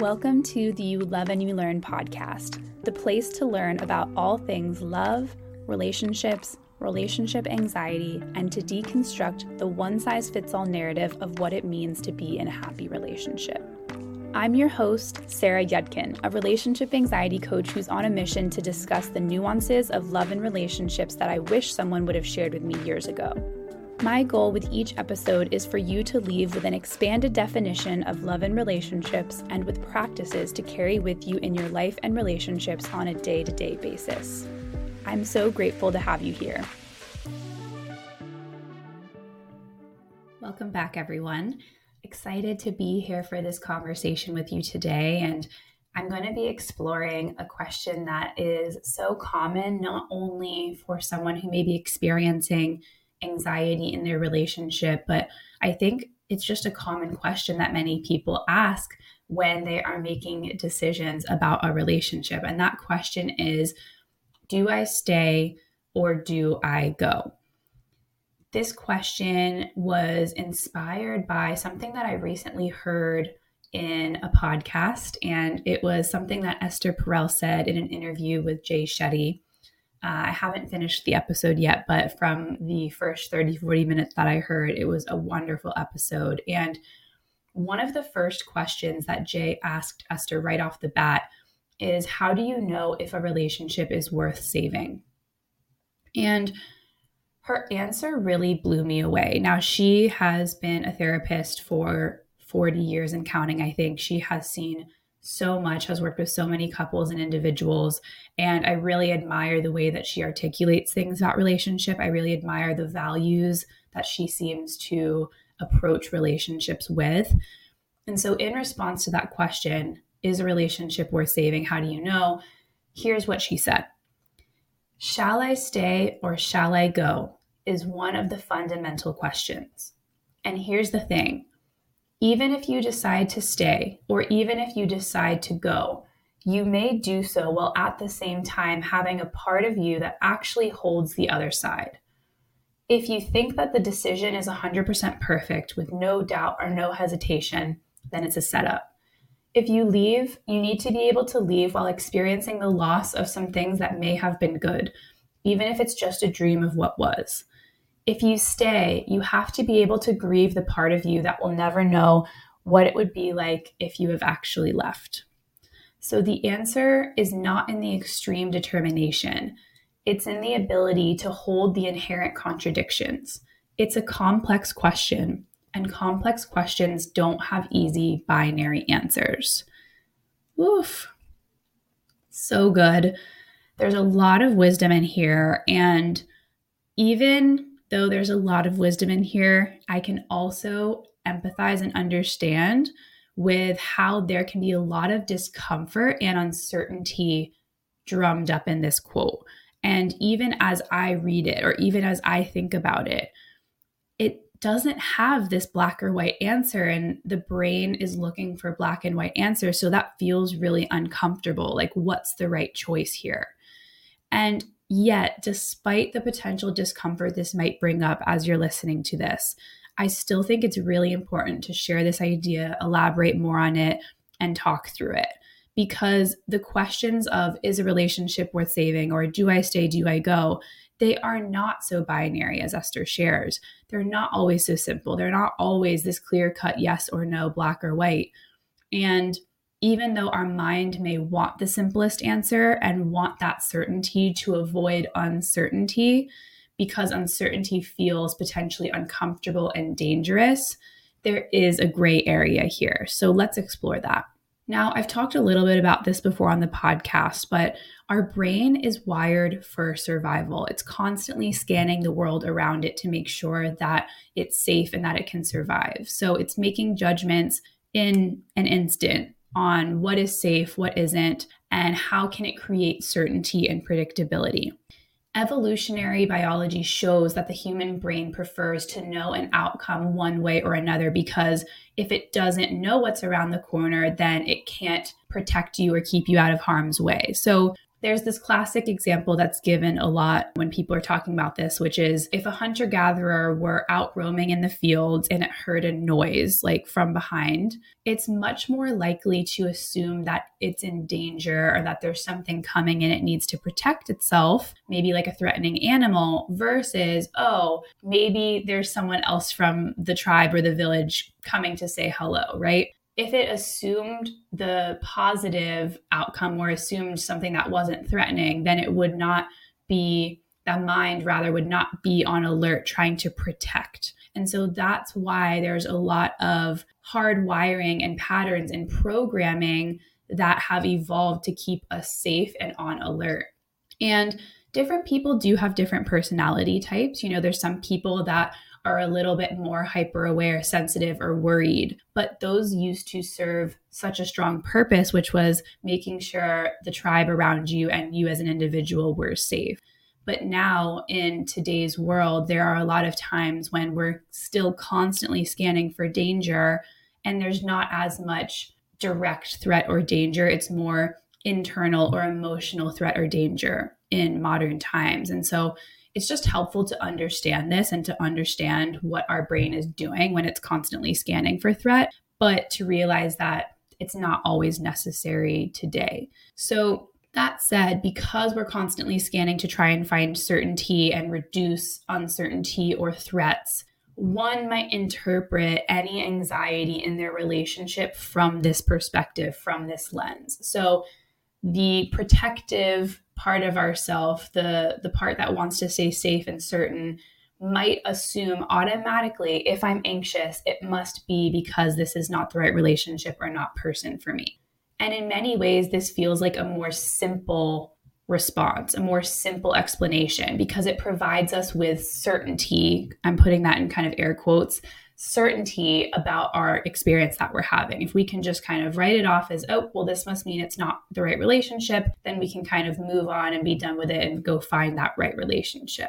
Welcome to the You Love and You Learn podcast, the place to learn about all things love, relationships, relationship anxiety, and to deconstruct the one size fits all narrative of what it means to be in a happy relationship. I'm your host, Sarah Yudkin, a relationship anxiety coach who's on a mission to discuss the nuances of love and relationships that I wish someone would have shared with me years ago. My goal with each episode is for you to leave with an expanded definition of love and relationships and with practices to carry with you in your life and relationships on a day to day basis. I'm so grateful to have you here. Welcome back, everyone. Excited to be here for this conversation with you today. And I'm going to be exploring a question that is so common, not only for someone who may be experiencing anxiety in their relationship. But I think it's just a common question that many people ask when they are making decisions about a relationship. And that question is Do I stay or do I go? This question was inspired by something that I recently heard in a podcast, and it was something that Esther Perel said in an interview with Jay Shetty. Uh, I haven't finished the episode yet, but from the first 30, 40 minutes that I heard, it was a wonderful episode. And one of the first questions that Jay asked Esther right off the bat is How do you know if a relationship is worth saving? And her answer really blew me away. Now, she has been a therapist for 40 years and counting, I think. She has seen so much, has worked with so many couples and individuals. And I really admire the way that she articulates things about relationship. I really admire the values that she seems to approach relationships with. And so, in response to that question, is a relationship worth saving? How do you know? Here's what she said Shall I stay or shall I go? is one of the fundamental questions. And here's the thing even if you decide to stay or even if you decide to go, you may do so while at the same time having a part of you that actually holds the other side. If you think that the decision is 100% perfect with no doubt or no hesitation, then it's a setup. If you leave, you need to be able to leave while experiencing the loss of some things that may have been good, even if it's just a dream of what was if you stay, you have to be able to grieve the part of you that will never know what it would be like if you have actually left. So the answer is not in the extreme determination, it's in the ability to hold the inherent contradictions. It's a complex question, and complex questions don't have easy binary answers. Oof. So good. There's a lot of wisdom in here, and even though there's a lot of wisdom in here, I can also empathize and understand with how there can be a lot of discomfort and uncertainty drummed up in this quote. And even as I read it, or even as I think about it, it doesn't have this black or white answer. And the brain is looking for black and white answers. So that feels really uncomfortable. Like, what's the right choice here? And Yet, despite the potential discomfort this might bring up as you're listening to this, I still think it's really important to share this idea, elaborate more on it, and talk through it. Because the questions of is a relationship worth saving or do I stay, do I go, they are not so binary as Esther shares. They're not always so simple. They're not always this clear cut yes or no, black or white. And even though our mind may want the simplest answer and want that certainty to avoid uncertainty, because uncertainty feels potentially uncomfortable and dangerous, there is a gray area here. So let's explore that. Now, I've talked a little bit about this before on the podcast, but our brain is wired for survival. It's constantly scanning the world around it to make sure that it's safe and that it can survive. So it's making judgments in an instant on what is safe, what isn't, and how can it create certainty and predictability. Evolutionary biology shows that the human brain prefers to know an outcome one way or another because if it doesn't know what's around the corner, then it can't protect you or keep you out of harm's way. So, there's this classic example that's given a lot when people are talking about this, which is if a hunter gatherer were out roaming in the fields and it heard a noise like from behind, it's much more likely to assume that it's in danger or that there's something coming and it needs to protect itself, maybe like a threatening animal, versus, oh, maybe there's someone else from the tribe or the village coming to say hello, right? If it assumed the positive outcome or assumed something that wasn't threatening, then it would not be, that mind rather would not be on alert trying to protect. And so that's why there's a lot of hard wiring and patterns and programming that have evolved to keep us safe and on alert. And different people do have different personality types. You know, there's some people that are a little bit more hyper aware, sensitive, or worried. But those used to serve such a strong purpose, which was making sure the tribe around you and you as an individual were safe. But now in today's world, there are a lot of times when we're still constantly scanning for danger, and there's not as much direct threat or danger. It's more internal or emotional threat or danger in modern times. And so it's just helpful to understand this and to understand what our brain is doing when it's constantly scanning for threat, but to realize that it's not always necessary today. So, that said, because we're constantly scanning to try and find certainty and reduce uncertainty or threats, one might interpret any anxiety in their relationship from this perspective, from this lens. So, the protective part of ourself, the the part that wants to stay safe and certain, might assume automatically if I'm anxious, it must be because this is not the right relationship or not person for me. And in many ways, this feels like a more simple response, a more simple explanation because it provides us with certainty. I'm putting that in kind of air quotes certainty about our experience that we're having. If we can just kind of write it off as, oh, well, this must mean it's not the right relationship, then we can kind of move on and be done with it and go find that right relationship.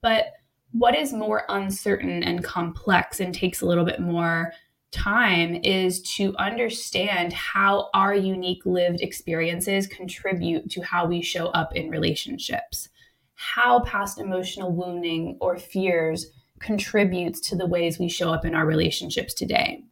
But what is more uncertain and complex and takes a little bit more time is to understand how our unique lived experiences contribute to how we show up in relationships. How past emotional wounding or fears contributes to the ways we show up in our relationships today.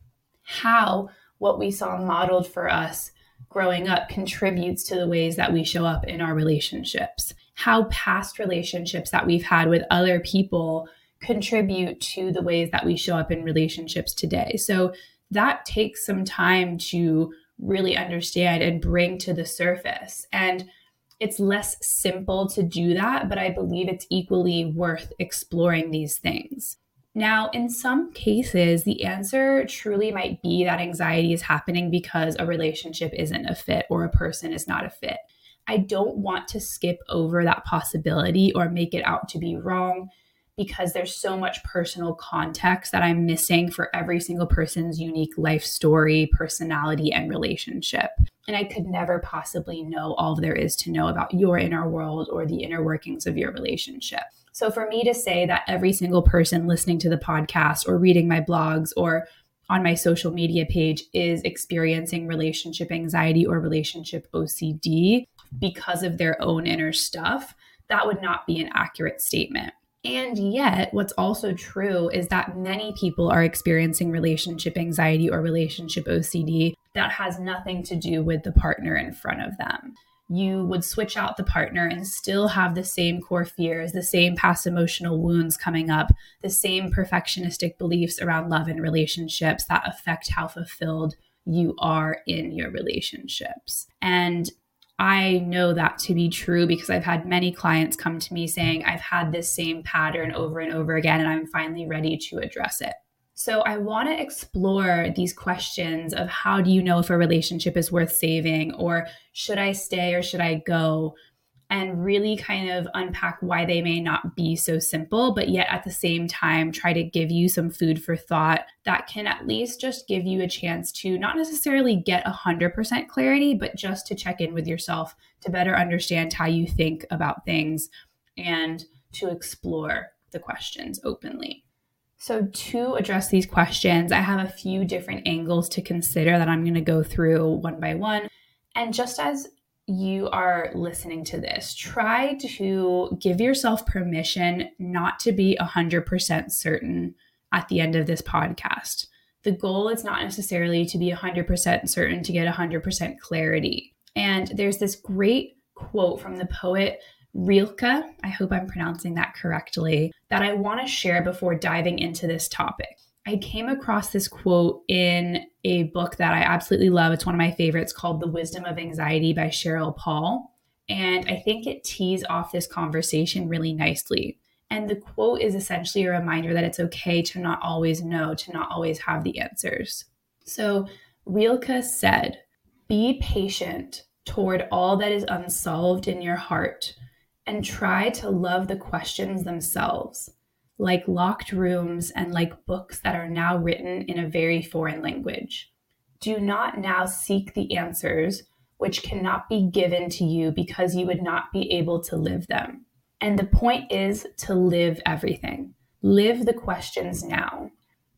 How what we saw modeled for us growing up contributes to the ways that we show up in our relationships. How past relationships that we've had with other people contribute to the ways that we show up in relationships today. So that takes some time to really understand and bring to the surface. And it's less simple to do that, but I believe it's equally worth exploring these things. Now, in some cases, the answer truly might be that anxiety is happening because a relationship isn't a fit or a person is not a fit. I don't want to skip over that possibility or make it out to be wrong because there's so much personal context that I'm missing for every single person's unique life story, personality, and relationship. And I could never possibly know all there is to know about your inner world or the inner workings of your relationship. So for me to say that every single person listening to the podcast or reading my blogs or on my social media page is experiencing relationship anxiety or relationship OCD because of their own inner stuff, that would not be an accurate statement. And yet, what's also true is that many people are experiencing relationship anxiety or relationship OCD that has nothing to do with the partner in front of them. You would switch out the partner and still have the same core fears, the same past emotional wounds coming up, the same perfectionistic beliefs around love and relationships that affect how fulfilled you are in your relationships. And I know that to be true because I've had many clients come to me saying, I've had this same pattern over and over again, and I'm finally ready to address it. So, I want to explore these questions of how do you know if a relationship is worth saving, or should I stay or should I go? And really kind of unpack why they may not be so simple, but yet at the same time, try to give you some food for thought that can at least just give you a chance to not necessarily get 100% clarity, but just to check in with yourself to better understand how you think about things and to explore the questions openly. So, to address these questions, I have a few different angles to consider that I'm going to go through one by one. And just as you are listening to this, try to give yourself permission not to be 100% certain at the end of this podcast. The goal is not necessarily to be 100% certain to get 100% clarity. And there's this great quote from the poet Rilke, I hope I'm pronouncing that correctly, that I want to share before diving into this topic. I came across this quote in a book that I absolutely love. It's one of my favorites called The Wisdom of Anxiety by Sheryl Paul. And I think it tees off this conversation really nicely. And the quote is essentially a reminder that it's okay to not always know, to not always have the answers. So Rilke said, Be patient toward all that is unsolved in your heart and try to love the questions themselves like locked rooms and like books that are now written in a very foreign language. Do not now seek the answers which cannot be given to you because you would not be able to live them. And the point is to live everything. Live the questions now.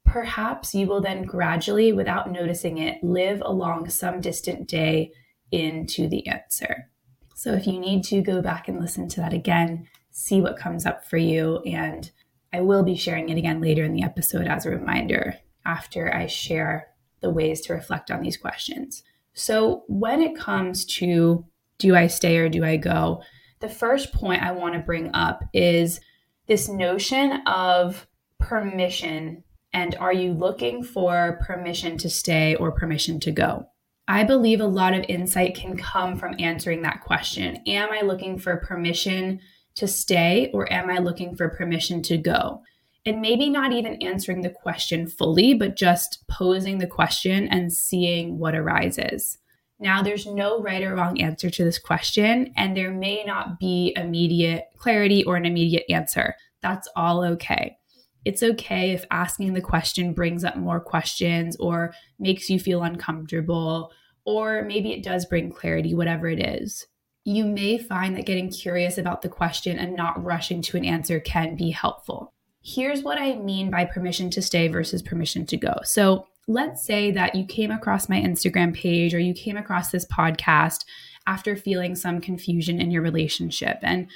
Perhaps you will then gradually, without noticing it, live along some distant day into the answer. So if you need to go back and listen to that again, see what comes up for you and I will be sharing it again later in the episode as a reminder after I share the ways to reflect on these questions. So, when it comes to do I stay or do I go, the first point I want to bring up is this notion of permission and are you looking for permission to stay or permission to go? I believe a lot of insight can come from answering that question. Am I looking for permission to stay or am I looking for permission to go? And maybe not even answering the question fully, but just posing the question and seeing what arises. Now, there's no right or wrong answer to this question, and there may not be immediate clarity or an immediate answer. That's all okay. It's okay if asking the question brings up more questions or makes you feel uncomfortable, or maybe it does bring clarity, whatever it is you may find that getting curious about the question and not rushing to an answer can be helpful. Here's what I mean by permission to stay versus permission to go. So, let's say that you came across my Instagram page or you came across this podcast after feeling some confusion in your relationship. And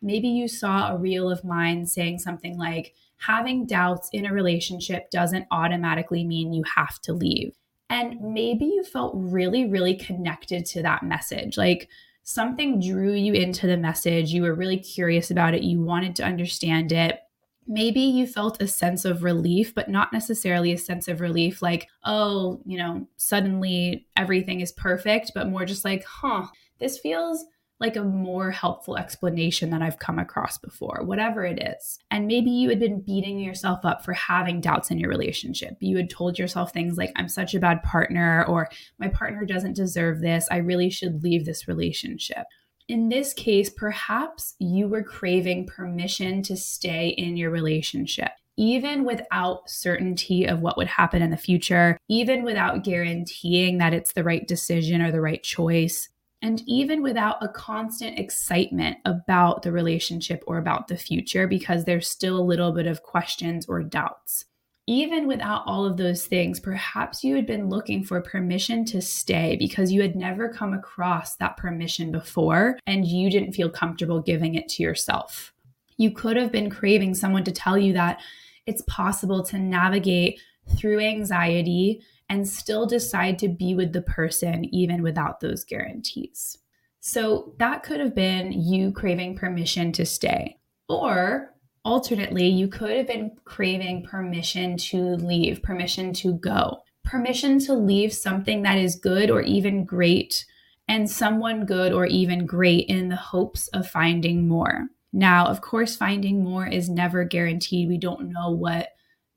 maybe you saw a reel of mine saying something like, having doubts in a relationship doesn't automatically mean you have to leave. And maybe you felt really, really connected to that message. Like, something drew you into the message. You were really curious about it. You wanted to understand it. Maybe you felt a sense of relief, but not necessarily a sense of relief like, oh, you know, suddenly everything is perfect, but more just like, huh, this feels like a more helpful explanation than I've come across before, whatever it is. And maybe you had been beating yourself up for having doubts in your relationship. You had told yourself things like, I'm such a bad partner, or my partner doesn't deserve this. I really should leave this relationship. In this case, perhaps you were craving permission to stay in your relationship even without certainty of what would happen in the future, even without guaranteeing that it's the right decision or the right choice, and even without a constant excitement about the relationship or about the future, because there's still a little bit of questions or doubts. Even without all of those things, perhaps you had been looking for permission to stay because you had never come across that permission before and you didn't feel comfortable giving it to yourself. You could have been craving someone to tell you that it's possible to navigate through anxiety and still decide to be with the person even without those guarantees. So that could have been you craving permission to stay. Or alternately, you could have been craving permission to leave, permission to go, permission to leave something that is good or even great and someone good or even great in the hopes of finding more. Now, of course, finding more is never guaranteed. We don't know what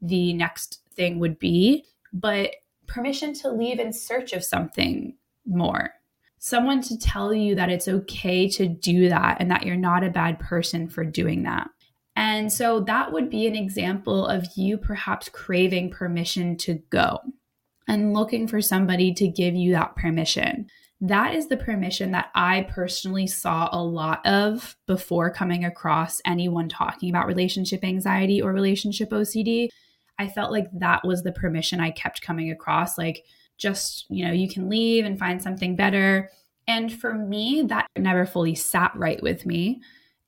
the next thing would be, but permission to leave in search of something more. Someone to tell you that it's okay to do that and that you're not a bad person for doing that. And so that would be an example of you perhaps craving permission to go and looking for somebody to give you that permission. That is the permission that I personally saw a lot of before coming across anyone talking about relationship anxiety or relationship OCD. I felt like that was the permission I kept coming across. Like, just, you know, you can leave and find something better. And for me, that never fully sat right with me.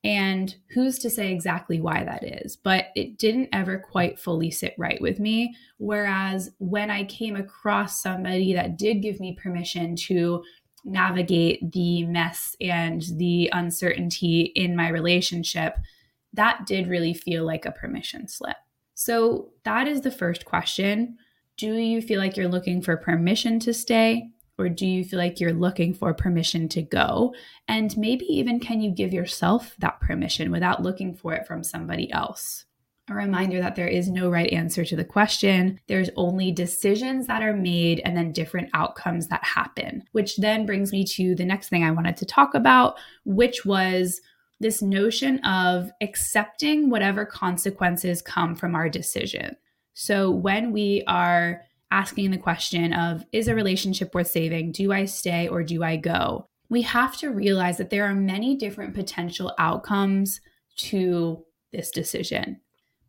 And who's to say exactly why that is? But it didn't ever quite fully sit right with me. Whereas when I came across somebody that did give me permission to navigate the mess and the uncertainty in my relationship, that did really feel like a permission slip. So that is the first question. Do you feel like you're looking for permission to stay? Or do you feel like you're looking for permission to go? And maybe even can you give yourself that permission without looking for it from somebody else? A reminder that there is no right answer to the question. There's only decisions that are made and then different outcomes that happen, which then brings me to the next thing I wanted to talk about, which was this notion of accepting whatever consequences come from our decision. So when we are asking the question of is a relationship worth saving? Do I stay or do I go? We have to realize that there are many different potential outcomes to this decision.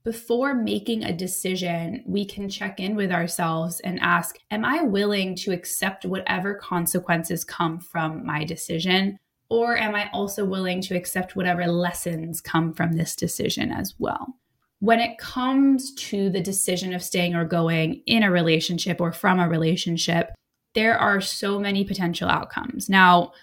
Before making a decision, we can check in with ourselves and ask Am I willing to accept whatever consequences come from my decision? Or am I also willing to accept whatever lessons come from this decision as well? when it comes to the decision of staying or going in a relationship or from a relationship, there are so many potential outcomes. Now,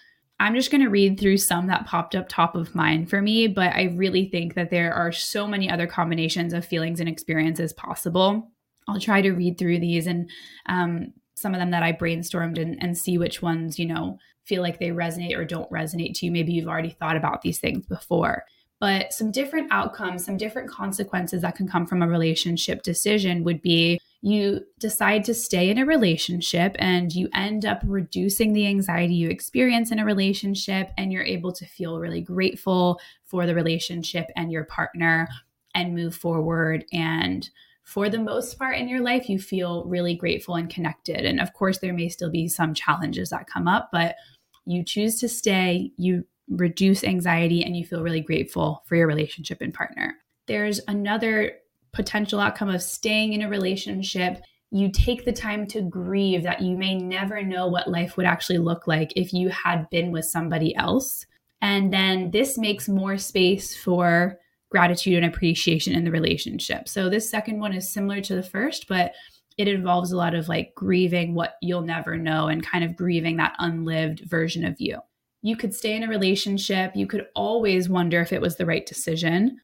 I'm just going to read through some that popped up top of mind for me, but I really think that there are so many other combinations of feelings and experiences possible. I'll try to read through these and um, some of them that I brainstormed and, and see which ones, you know, feel like they resonate or don't resonate to you. Maybe you've already thought about these things before. But some different outcomes, some different consequences that can come from a relationship decision would be you decide to stay in a relationship and you end up reducing the anxiety you experience in a relationship and you're able to feel really grateful for the relationship and your partner and move forward. And for the most part in your life you feel really grateful and connected. And of course there may still be some challenges that come up but you choose to stay you reduce anxiety and you feel really grateful for your relationship and partner. There's another potential outcome of staying in a relationship. You take the time to grieve that you may never know what life would actually look like if you had been with somebody else. And then this makes more space for gratitude and appreciation in the relationship. So, this second one is similar to the first, but it involves a lot of like grieving what you'll never know and kind of grieving that unlived version of you. You could stay in a relationship. You could always wonder if it was the right decision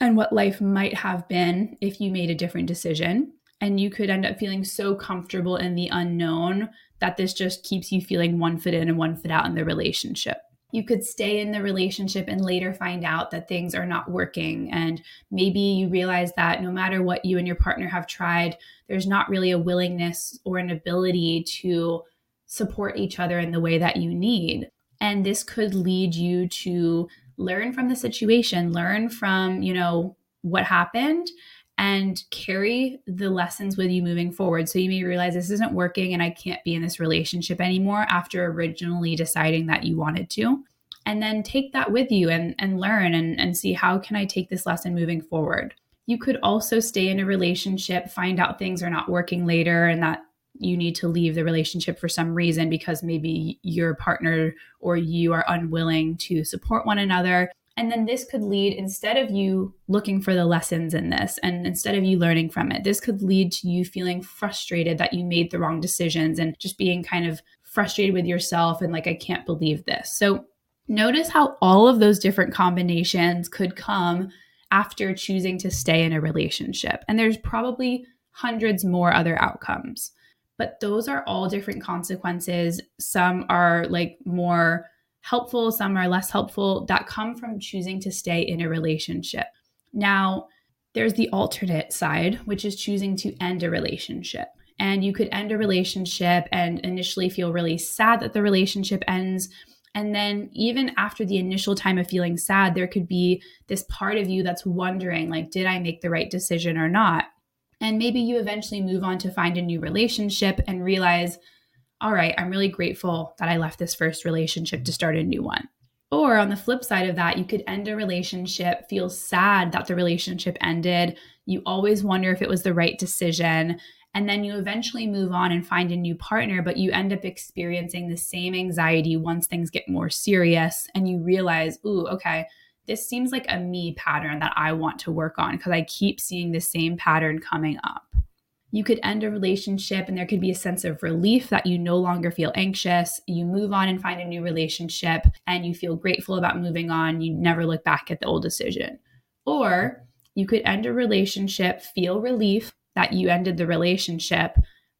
and what life might have been if you made a different decision. And you could end up feeling so comfortable in the unknown that this just keeps you feeling one foot in and one foot out in the relationship. You could stay in the relationship and later find out that things are not working. And maybe you realize that no matter what you and your partner have tried, there's not really a willingness or an ability to support each other in the way that you need. And this could lead you to learn from the situation, learn from, you know, what happened and carry the lessons with you moving forward. So you may realize this isn't working and I can't be in this relationship anymore after originally deciding that you wanted to. And then take that with you and, and learn and, and see how can I take this lesson moving forward. You could also stay in a relationship, find out things are not working later, and that you need to leave the relationship for some reason because maybe your partner or you are unwilling to support one another. And then this could lead, instead of you looking for the lessons in this and instead of you learning from it, this could lead to you feeling frustrated that you made the wrong decisions and just being kind of frustrated with yourself and like, I can't believe this. So notice how all of those different combinations could come after choosing to stay in a relationship. And there's probably hundreds more other outcomes but those are all different consequences. Some are like more helpful, some are less helpful that come from choosing to stay in a relationship. Now, there's the alternate side, which is choosing to end a relationship. And you could end a relationship and initially feel really sad that the relationship ends. And then, even after the initial time of feeling sad, there could be this part of you that's wondering, like, did I make the right decision or not? And maybe you eventually move on to find a new relationship and realize, all right, I'm really grateful that I left this first relationship to start a new one. Or on the flip side of that, you could end a relationship, feel sad that the relationship ended. You always wonder if it was the right decision. And then you eventually move on and find a new partner, but you end up experiencing the same anxiety once things get more serious and you realize, ooh, okay, this seems like a me pattern that I want to work on because I keep seeing the same pattern coming up. You could end a relationship and there could be a sense of relief that you no longer feel anxious. You move on and find a new relationship and you feel grateful about moving on. You never look back at the old decision. Or you could end a relationship, feel relief that you ended the relationship,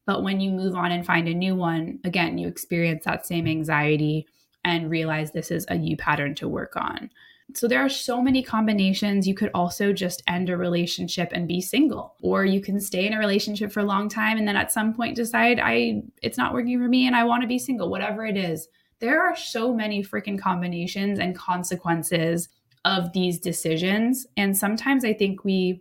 but when you move on and find a new one, again, you experience that same anxiety and realize this is a you pattern to work on. So there are so many combinations. You could also just end a relationship and be single, or you can stay in a relationship for a long time and then at some point decide I it's not working for me and I want to be single, whatever it is. There are so many freaking combinations and consequences of these decisions, and sometimes I think we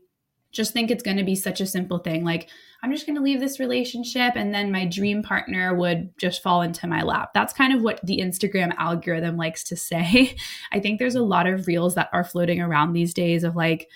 just think it's going to be such a simple thing like I'm just going to leave this relationship and then my dream partner would just fall into my lap. That's kind of what the Instagram algorithm likes to say. I think there's a lot of reels that are floating around these days of like,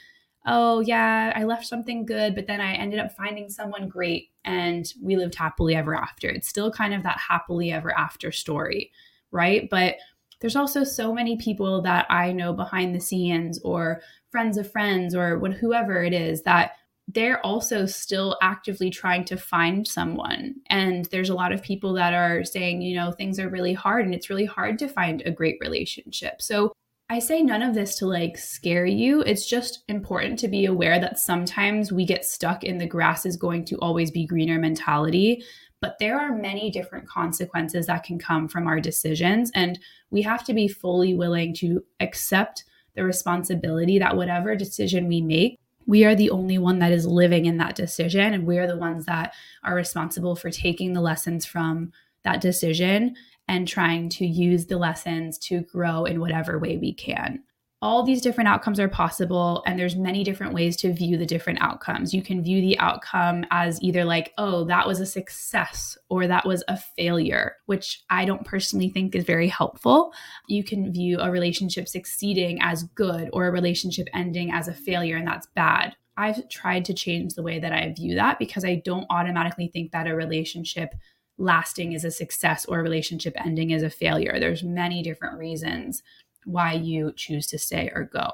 oh, yeah, I left something good, but then I ended up finding someone great and we lived happily ever after. It's still kind of that happily ever after story, right? But there's also so many people that I know behind the scenes or friends of friends or what whoever it is that they're also still actively trying to find someone. And there's a lot of people that are saying, you know, things are really hard and it's really hard to find a great relationship. So I say none of this to like scare you. It's just important to be aware that sometimes we get stuck in the grass is going to always be greener mentality. But there are many different consequences that can come from our decisions. And we have to be fully willing to accept the responsibility that whatever decision we make, we are the only one that is living in that decision and we are the ones that are responsible for taking the lessons from that decision and trying to use the lessons to grow in whatever way we can all these different outcomes are possible and there's many different ways to view the different outcomes. You can view the outcome as either like oh that was a success or that was a failure which i don't personally think is very helpful. You can view a relationship succeeding as good or a relationship ending as a failure and that's bad. I've tried to change the way that i view that because i don't automatically think that a relationship lasting is a success or a relationship ending is a failure. There's many different reasons why you choose to stay or go.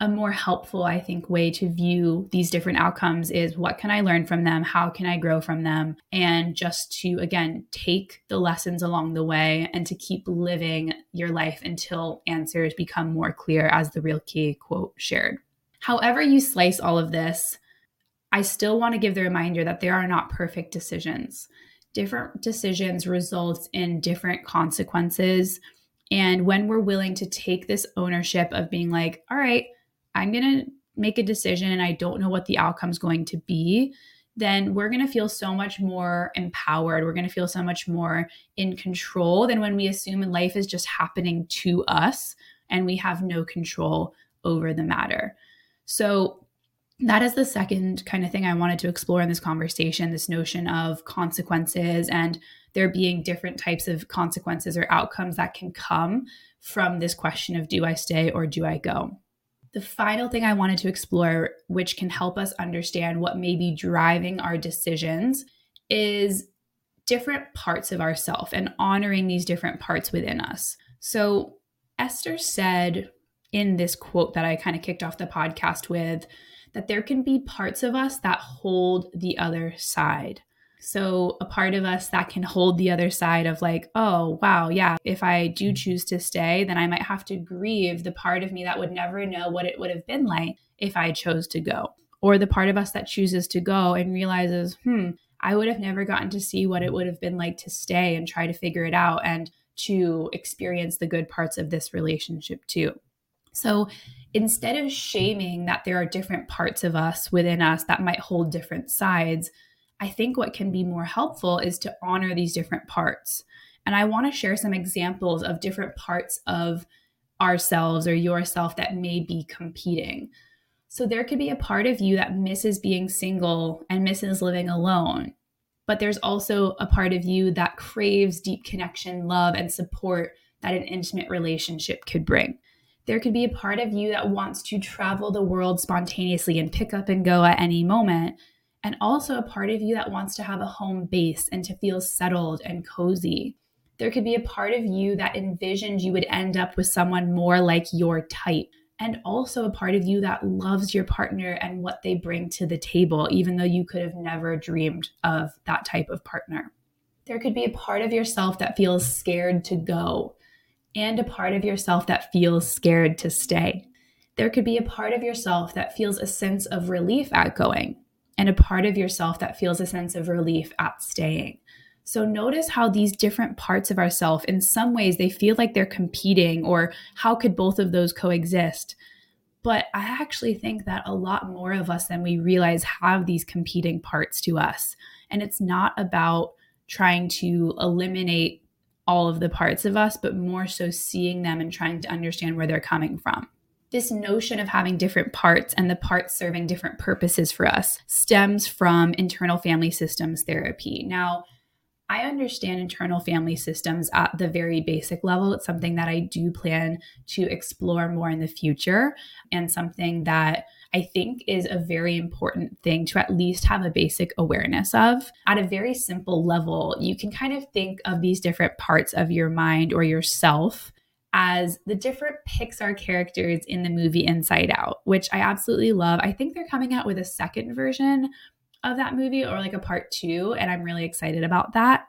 A more helpful, I think, way to view these different outcomes is what can I learn from them? How can I grow from them? And just to, again, take the lessons along the way and to keep living your life until answers become more clear, as the Rilke quote shared. However, you slice all of this, I still want to give the reminder that there are not perfect decisions. Different decisions result in different consequences and when we're willing to take this ownership of being like, all right, I'm going to make a decision and I don't know what the outcome is going to be, then we're going to feel so much more empowered. We're going to feel so much more in control than when we assume life is just happening to us and we have no control over the matter. So, that is the second kind of thing I wanted to explore in this conversation this notion of consequences and there being different types of consequences or outcomes that can come from this question of do I stay or do I go? The final thing I wanted to explore, which can help us understand what may be driving our decisions, is different parts of ourself and honoring these different parts within us. So, Esther said in this quote that I kind of kicked off the podcast with that there can be parts of us that hold the other side. So, a part of us that can hold the other side of, like, oh, wow, yeah, if I do choose to stay, then I might have to grieve the part of me that would never know what it would have been like if I chose to go. Or the part of us that chooses to go and realizes, hmm, I would have never gotten to see what it would have been like to stay and try to figure it out and to experience the good parts of this relationship too. So instead of shaming that there are different parts of us within us that might hold different sides, I think what can be more helpful is to honor these different parts. And I want to share some examples of different parts of ourselves or yourself that may be competing. So there could be a part of you that misses being single and misses living alone. But there's also a part of you that craves deep connection, love, and support that an intimate relationship could bring. There could be a part of you that wants to travel the world spontaneously and pick up and go at any moment and also a part of you that wants to have a home base and to feel settled and cozy. There could be a part of you that envisioned you would end up with someone more like your type, and also a part of you that loves your partner and what they bring to the table, even though you could have never dreamed of that type of partner. There could be a part of yourself that feels scared to go, and a part of yourself that feels scared to stay. There could be a part of yourself that feels a sense of relief at going, and a part of yourself that feels a sense of relief at staying. So notice how these different parts of ourself, in some ways, they feel like they're competing, or how could both of those coexist? But I actually think that a lot more of us than we realize have these competing parts to us. And it's not about trying to eliminate all of the parts of us, but more so seeing them and trying to understand where they're coming from. This notion of having different parts and the parts serving different purposes for us stems from internal family systems therapy. Now, I understand internal family systems at the very basic level. It's something that I do plan to explore more in the future and something that I think is a very important thing to at least have a basic awareness of. At a very simple level, you can kind of think of these different parts of your mind or yourself as the different Pixar characters in the movie Inside Out, which I absolutely love. I think they're coming out with a second version of that movie or like a part two. And I'm really excited about that.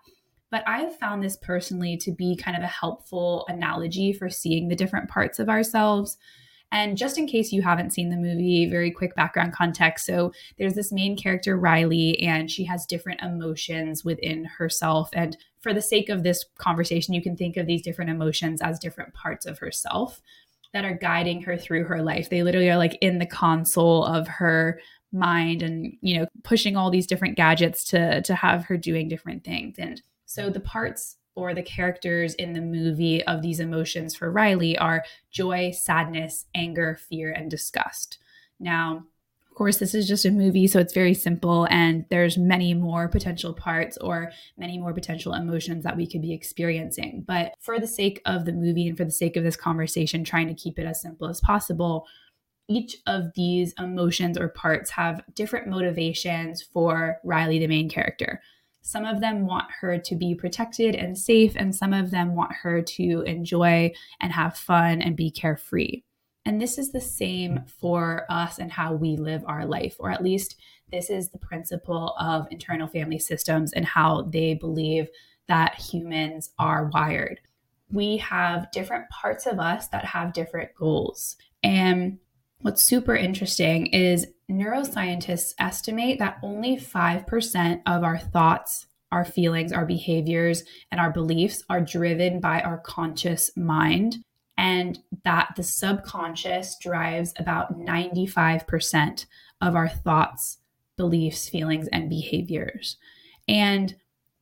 But I've found this personally to be kind of a helpful analogy for seeing the different parts of ourselves. And just in case you haven't seen the movie, very quick background context. So there's this main character, Riley, and she has different emotions within herself. And for the sake of this conversation, you can think of these different emotions as different parts of herself that are guiding her through her life. They literally are like in the console of her mind and you know pushing all these different gadgets to to have her doing different things and so the parts or the characters in the movie of these emotions for Riley are joy, sadness, anger, fear, and disgust. Now, of course, this is just a movie, so it's very simple, and there's many more potential parts or many more potential emotions that we could be experiencing. But for the sake of the movie and for the sake of this conversation, trying to keep it as simple as possible, each of these emotions or parts have different motivations for Riley, the main character. Some of them want her to be protected and safe, and some of them want her to enjoy and have fun and be carefree. And this is the same for us and how we live our life, or at least this is the principle of internal family systems and how they believe that humans are wired. We have different parts of us that have different goals. And What's super interesting is neuroscientists estimate that only 5% of our thoughts, our feelings, our behaviors, and our beliefs are driven by our conscious mind, and that the subconscious drives about 95% of our thoughts, beliefs, feelings, and behaviors. And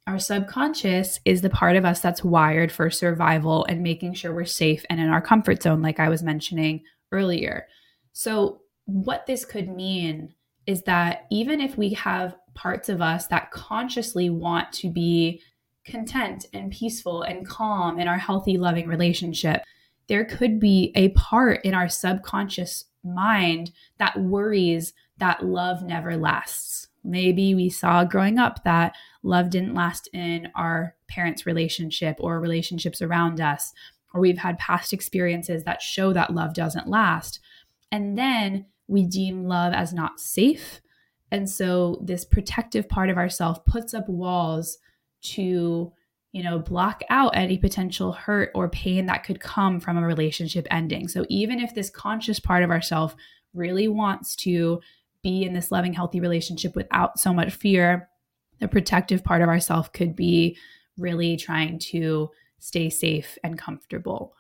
our subconscious is the part of us that's wired for survival and making sure we're safe and in our comfort zone, like I was mentioning earlier. So, what this could mean is that even if we have parts of us that consciously want to be content and peaceful and calm in our healthy, loving relationship, there could be a part in our subconscious mind that worries that love never lasts. Maybe we saw growing up that love didn't last in our parents' relationship or relationships around us, or we've had past experiences that show that love doesn't last. And then we deem love as not safe. And so this protective part of ourself puts up walls to, you know, block out any potential hurt or pain that could come from a relationship ending. So even if this conscious part of ourself really wants to be in this loving, healthy relationship without so much fear, the protective part of ourself could be really trying to stay safe and comfortable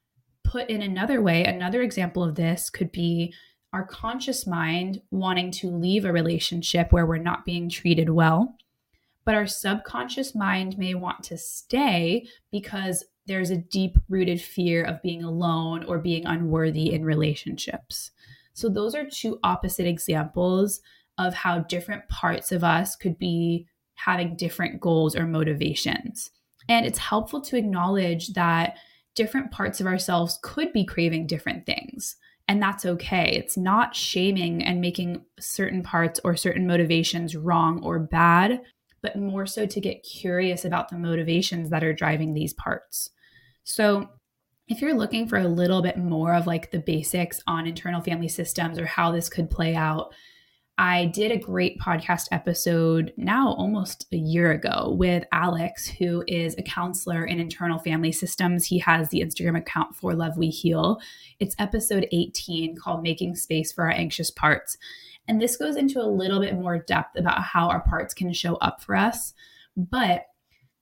put in another way, another example of this could be our conscious mind wanting to leave a relationship where we're not being treated well. But our subconscious mind may want to stay because there's a deep rooted fear of being alone or being unworthy in relationships. So, those are two opposite examples of how different parts of us could be having different goals or motivations. And it's helpful to acknowledge that different parts of ourselves could be craving different things. And that's okay. It's not shaming and making certain parts or certain motivations wrong or bad, but more so to get curious about the motivations that are driving these parts. So, if you're looking for a little bit more of like the basics on internal family systems or how this could play out, I did a great podcast episode now almost a year ago with Alex, who is a counselor in internal family systems. He has the Instagram account for Love We Heal. It's episode 18 called Making Space for Our Anxious Parts. And this goes into a little bit more depth about how our parts can show up for us. But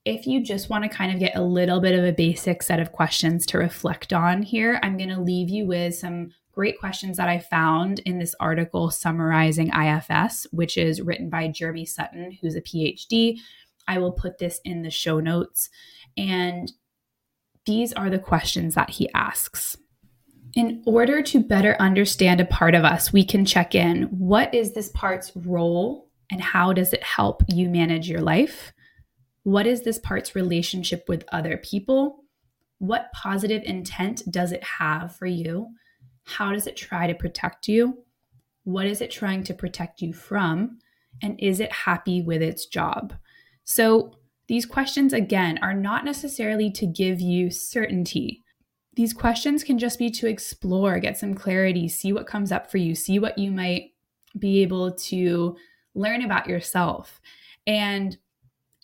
if you just want to kind of get a little bit of a basic set of questions to reflect on here, I'm going to leave you with some great questions that I found in this article summarizing IFS, which is written by Jeremy Sutton, who's a PhD. I will put this in the show notes. And these are the questions that he asks. In order to better understand a part of us, we can check in what is this part's role and how does it help you manage your life? What is this part's relationship with other people? What positive intent does it have for you? How does it try to protect you? What is it trying to protect you from? And is it happy with its job? So, these questions, again, are not necessarily to give you certainty. These questions can just be to explore, get some clarity, see what comes up for you, see what you might be able to learn about yourself. And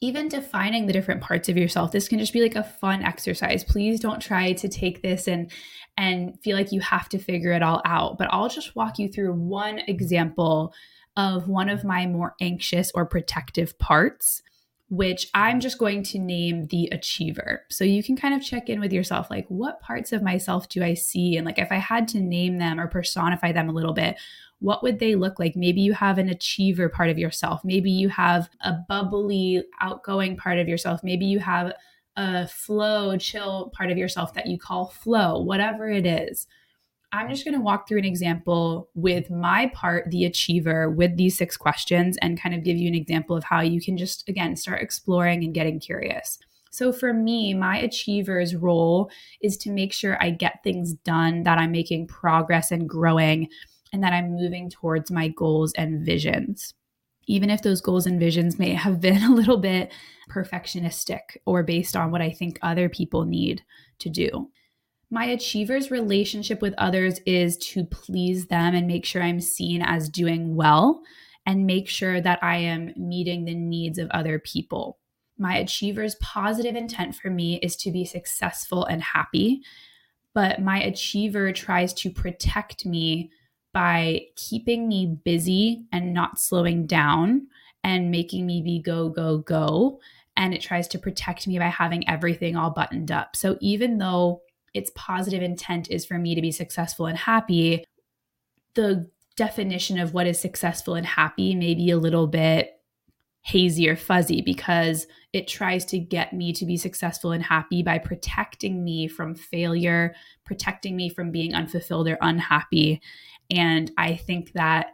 even defining the different parts of yourself this can just be like a fun exercise. Please don't try to take this and and feel like you have to figure it all out but i'll just walk you through one example of one of my more anxious or protective parts which i'm just going to name the achiever. So you can kind of check in with yourself like what parts of myself do i see? And like if i had to name them or personify them a little bit what would they look like? Maybe you have an achiever part of yourself. Maybe you have a bubbly, outgoing part of yourself. Maybe you have a flow, chill part of yourself that you call flow, whatever it is. I'm just going to walk through an example with my part, the achiever, with these six questions and kind of give you an example of how you can just, again, start exploring and getting curious. So for me, my achiever's role is to make sure I get things done, that I'm making progress and growing and that I'm moving towards my goals and visions. Even if those goals and visions may have been a little bit perfectionistic or based on what I think other people need to do. My achiever's relationship with others is to please them and make sure I'm seen as doing well and make sure that I am meeting the needs of other people. My achiever's positive intent for me is to be successful and happy, but my achiever tries to protect me by keeping me busy and not slowing down and making me be go, go, go. And it tries to protect me by having everything all buttoned up. So even though its positive intent is for me to be successful and happy, the definition of what is successful and happy may be a little bit hazy or fuzzy because it tries to get me to be successful and happy by protecting me from failure, protecting me from being unfulfilled or unhappy. And I think that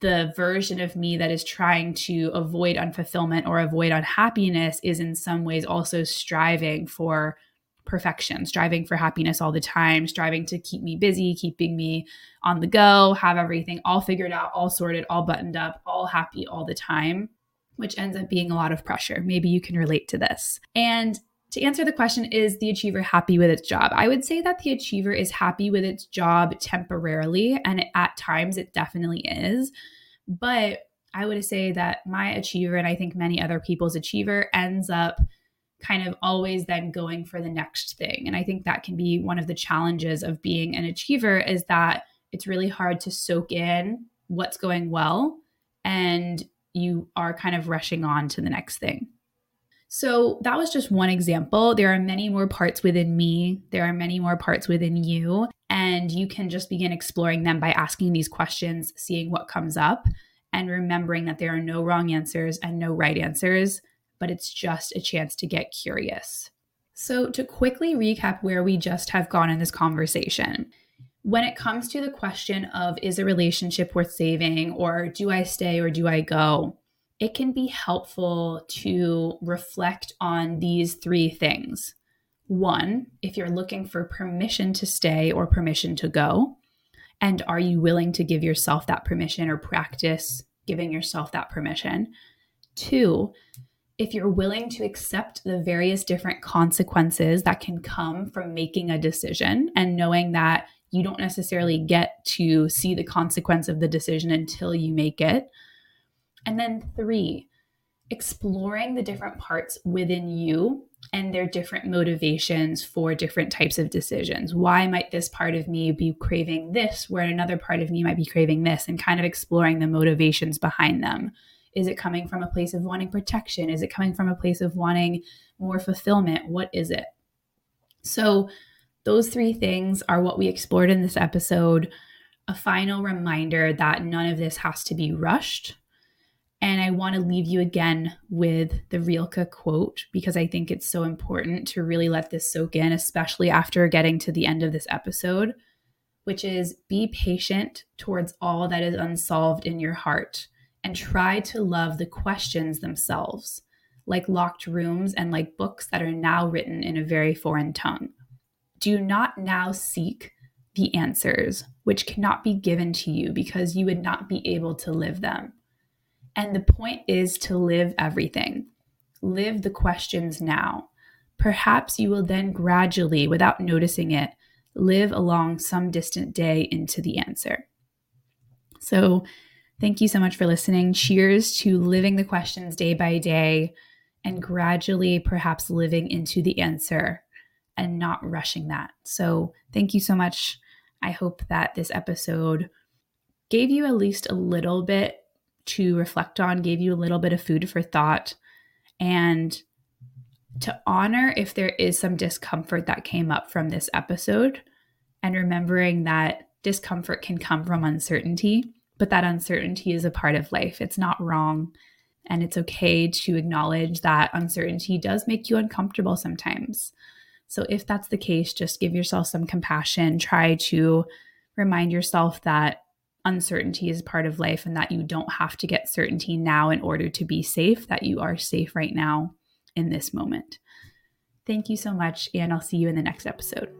the version of me that is trying to avoid unfulfillment or avoid unhappiness is in some ways also striving for perfection, striving for happiness all the time, striving to keep me busy, keeping me on the go, have everything all figured out, all sorted, all buttoned up, all happy all the time, which ends up being a lot of pressure. Maybe you can relate to this. And to answer the question, is the achiever happy with its job? I would say that the achiever is happy with its job temporarily, and at times it definitely is. But I would say that my achiever, and I think many other people's achiever, ends up kind of always then going for the next thing. And I think that can be one of the challenges of being an achiever is that it's really hard to soak in what's going well and you are kind of rushing on to the next thing. So that was just one example. There are many more parts within me, there are many more parts within you, and you can just begin exploring them by asking these questions, seeing what comes up, and remembering that there are no wrong answers and no right answers, but it's just a chance to get curious. So, to quickly recap where we just have gone in this conversation, when it comes to the question of is a relationship worth saving, or do I stay or do I go? It can be helpful to reflect on these three things. One, if you're looking for permission to stay or permission to go. And are you willing to give yourself that permission or practice giving yourself that permission? Two, if you're willing to accept the various different consequences that can come from making a decision and knowing that you don't necessarily get to see the consequence of the decision until you make it. And then three, exploring the different parts within you and their different motivations for different types of decisions. Why might this part of me be craving this, where another part of me might be craving this, and kind of exploring the motivations behind them? Is it coming from a place of wanting protection? Is it coming from a place of wanting more fulfillment? What is it? So, those three things are what we explored in this episode. A final reminder that none of this has to be rushed. And I want to leave you again with the Rilke quote because I think it's so important to really let this soak in, especially after getting to the end of this episode, which is be patient towards all that is unsolved in your heart and try to love the questions themselves, like locked rooms and like books that are now written in a very foreign tongue. Do not now seek the answers, which cannot be given to you because you would not be able to live them. And the point is to live everything. Live the questions now. Perhaps you will then gradually, without noticing it, live along some distant day into the answer. So, Thank you so much for listening. Cheers to living the questions day by day and gradually perhaps living into the answer and not rushing that. So, thank you so much. I hope that this episode gave you at least a little bit to reflect on, gave you a little bit of food for thought, and to honor if there is some discomfort that came up from this episode, and remembering that discomfort can come from uncertainty but that uncertainty is a part of life. It's not wrong. And it's okay to acknowledge that uncertainty does make you uncomfortable sometimes. So, if that's the case, just give yourself some compassion. Try to remind yourself that uncertainty is part of life and that you don't have to get certainty now in order to be safe, that you are safe right now in this moment. Thank you so much, and I'll see you in the next episode.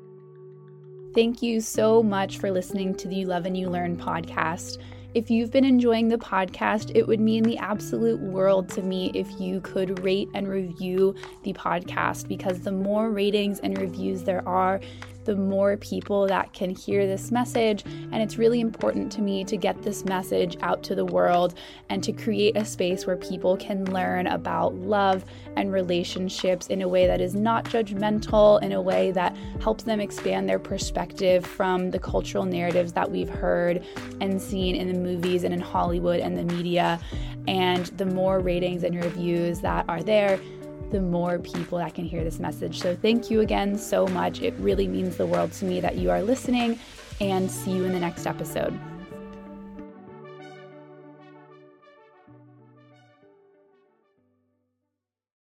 Thank you so much for listening to the You Love and You Learn podcast. If you've been enjoying the podcast, it would mean the absolute world to me if you could rate and review the podcast because the more ratings and reviews there are, the more people that can hear this message. And it's really important to me to get this message out to the world and to create a space where people can learn about love and relationships in a way that is not judgmental, in a way that helps them expand their perspective from the cultural narratives that we've heard and seen in the movies and in Hollywood and the media. And the more ratings and reviews that are there, the more people that can hear this message. So, thank you again so much. It really means the world to me that you are listening, and see you in the next episode.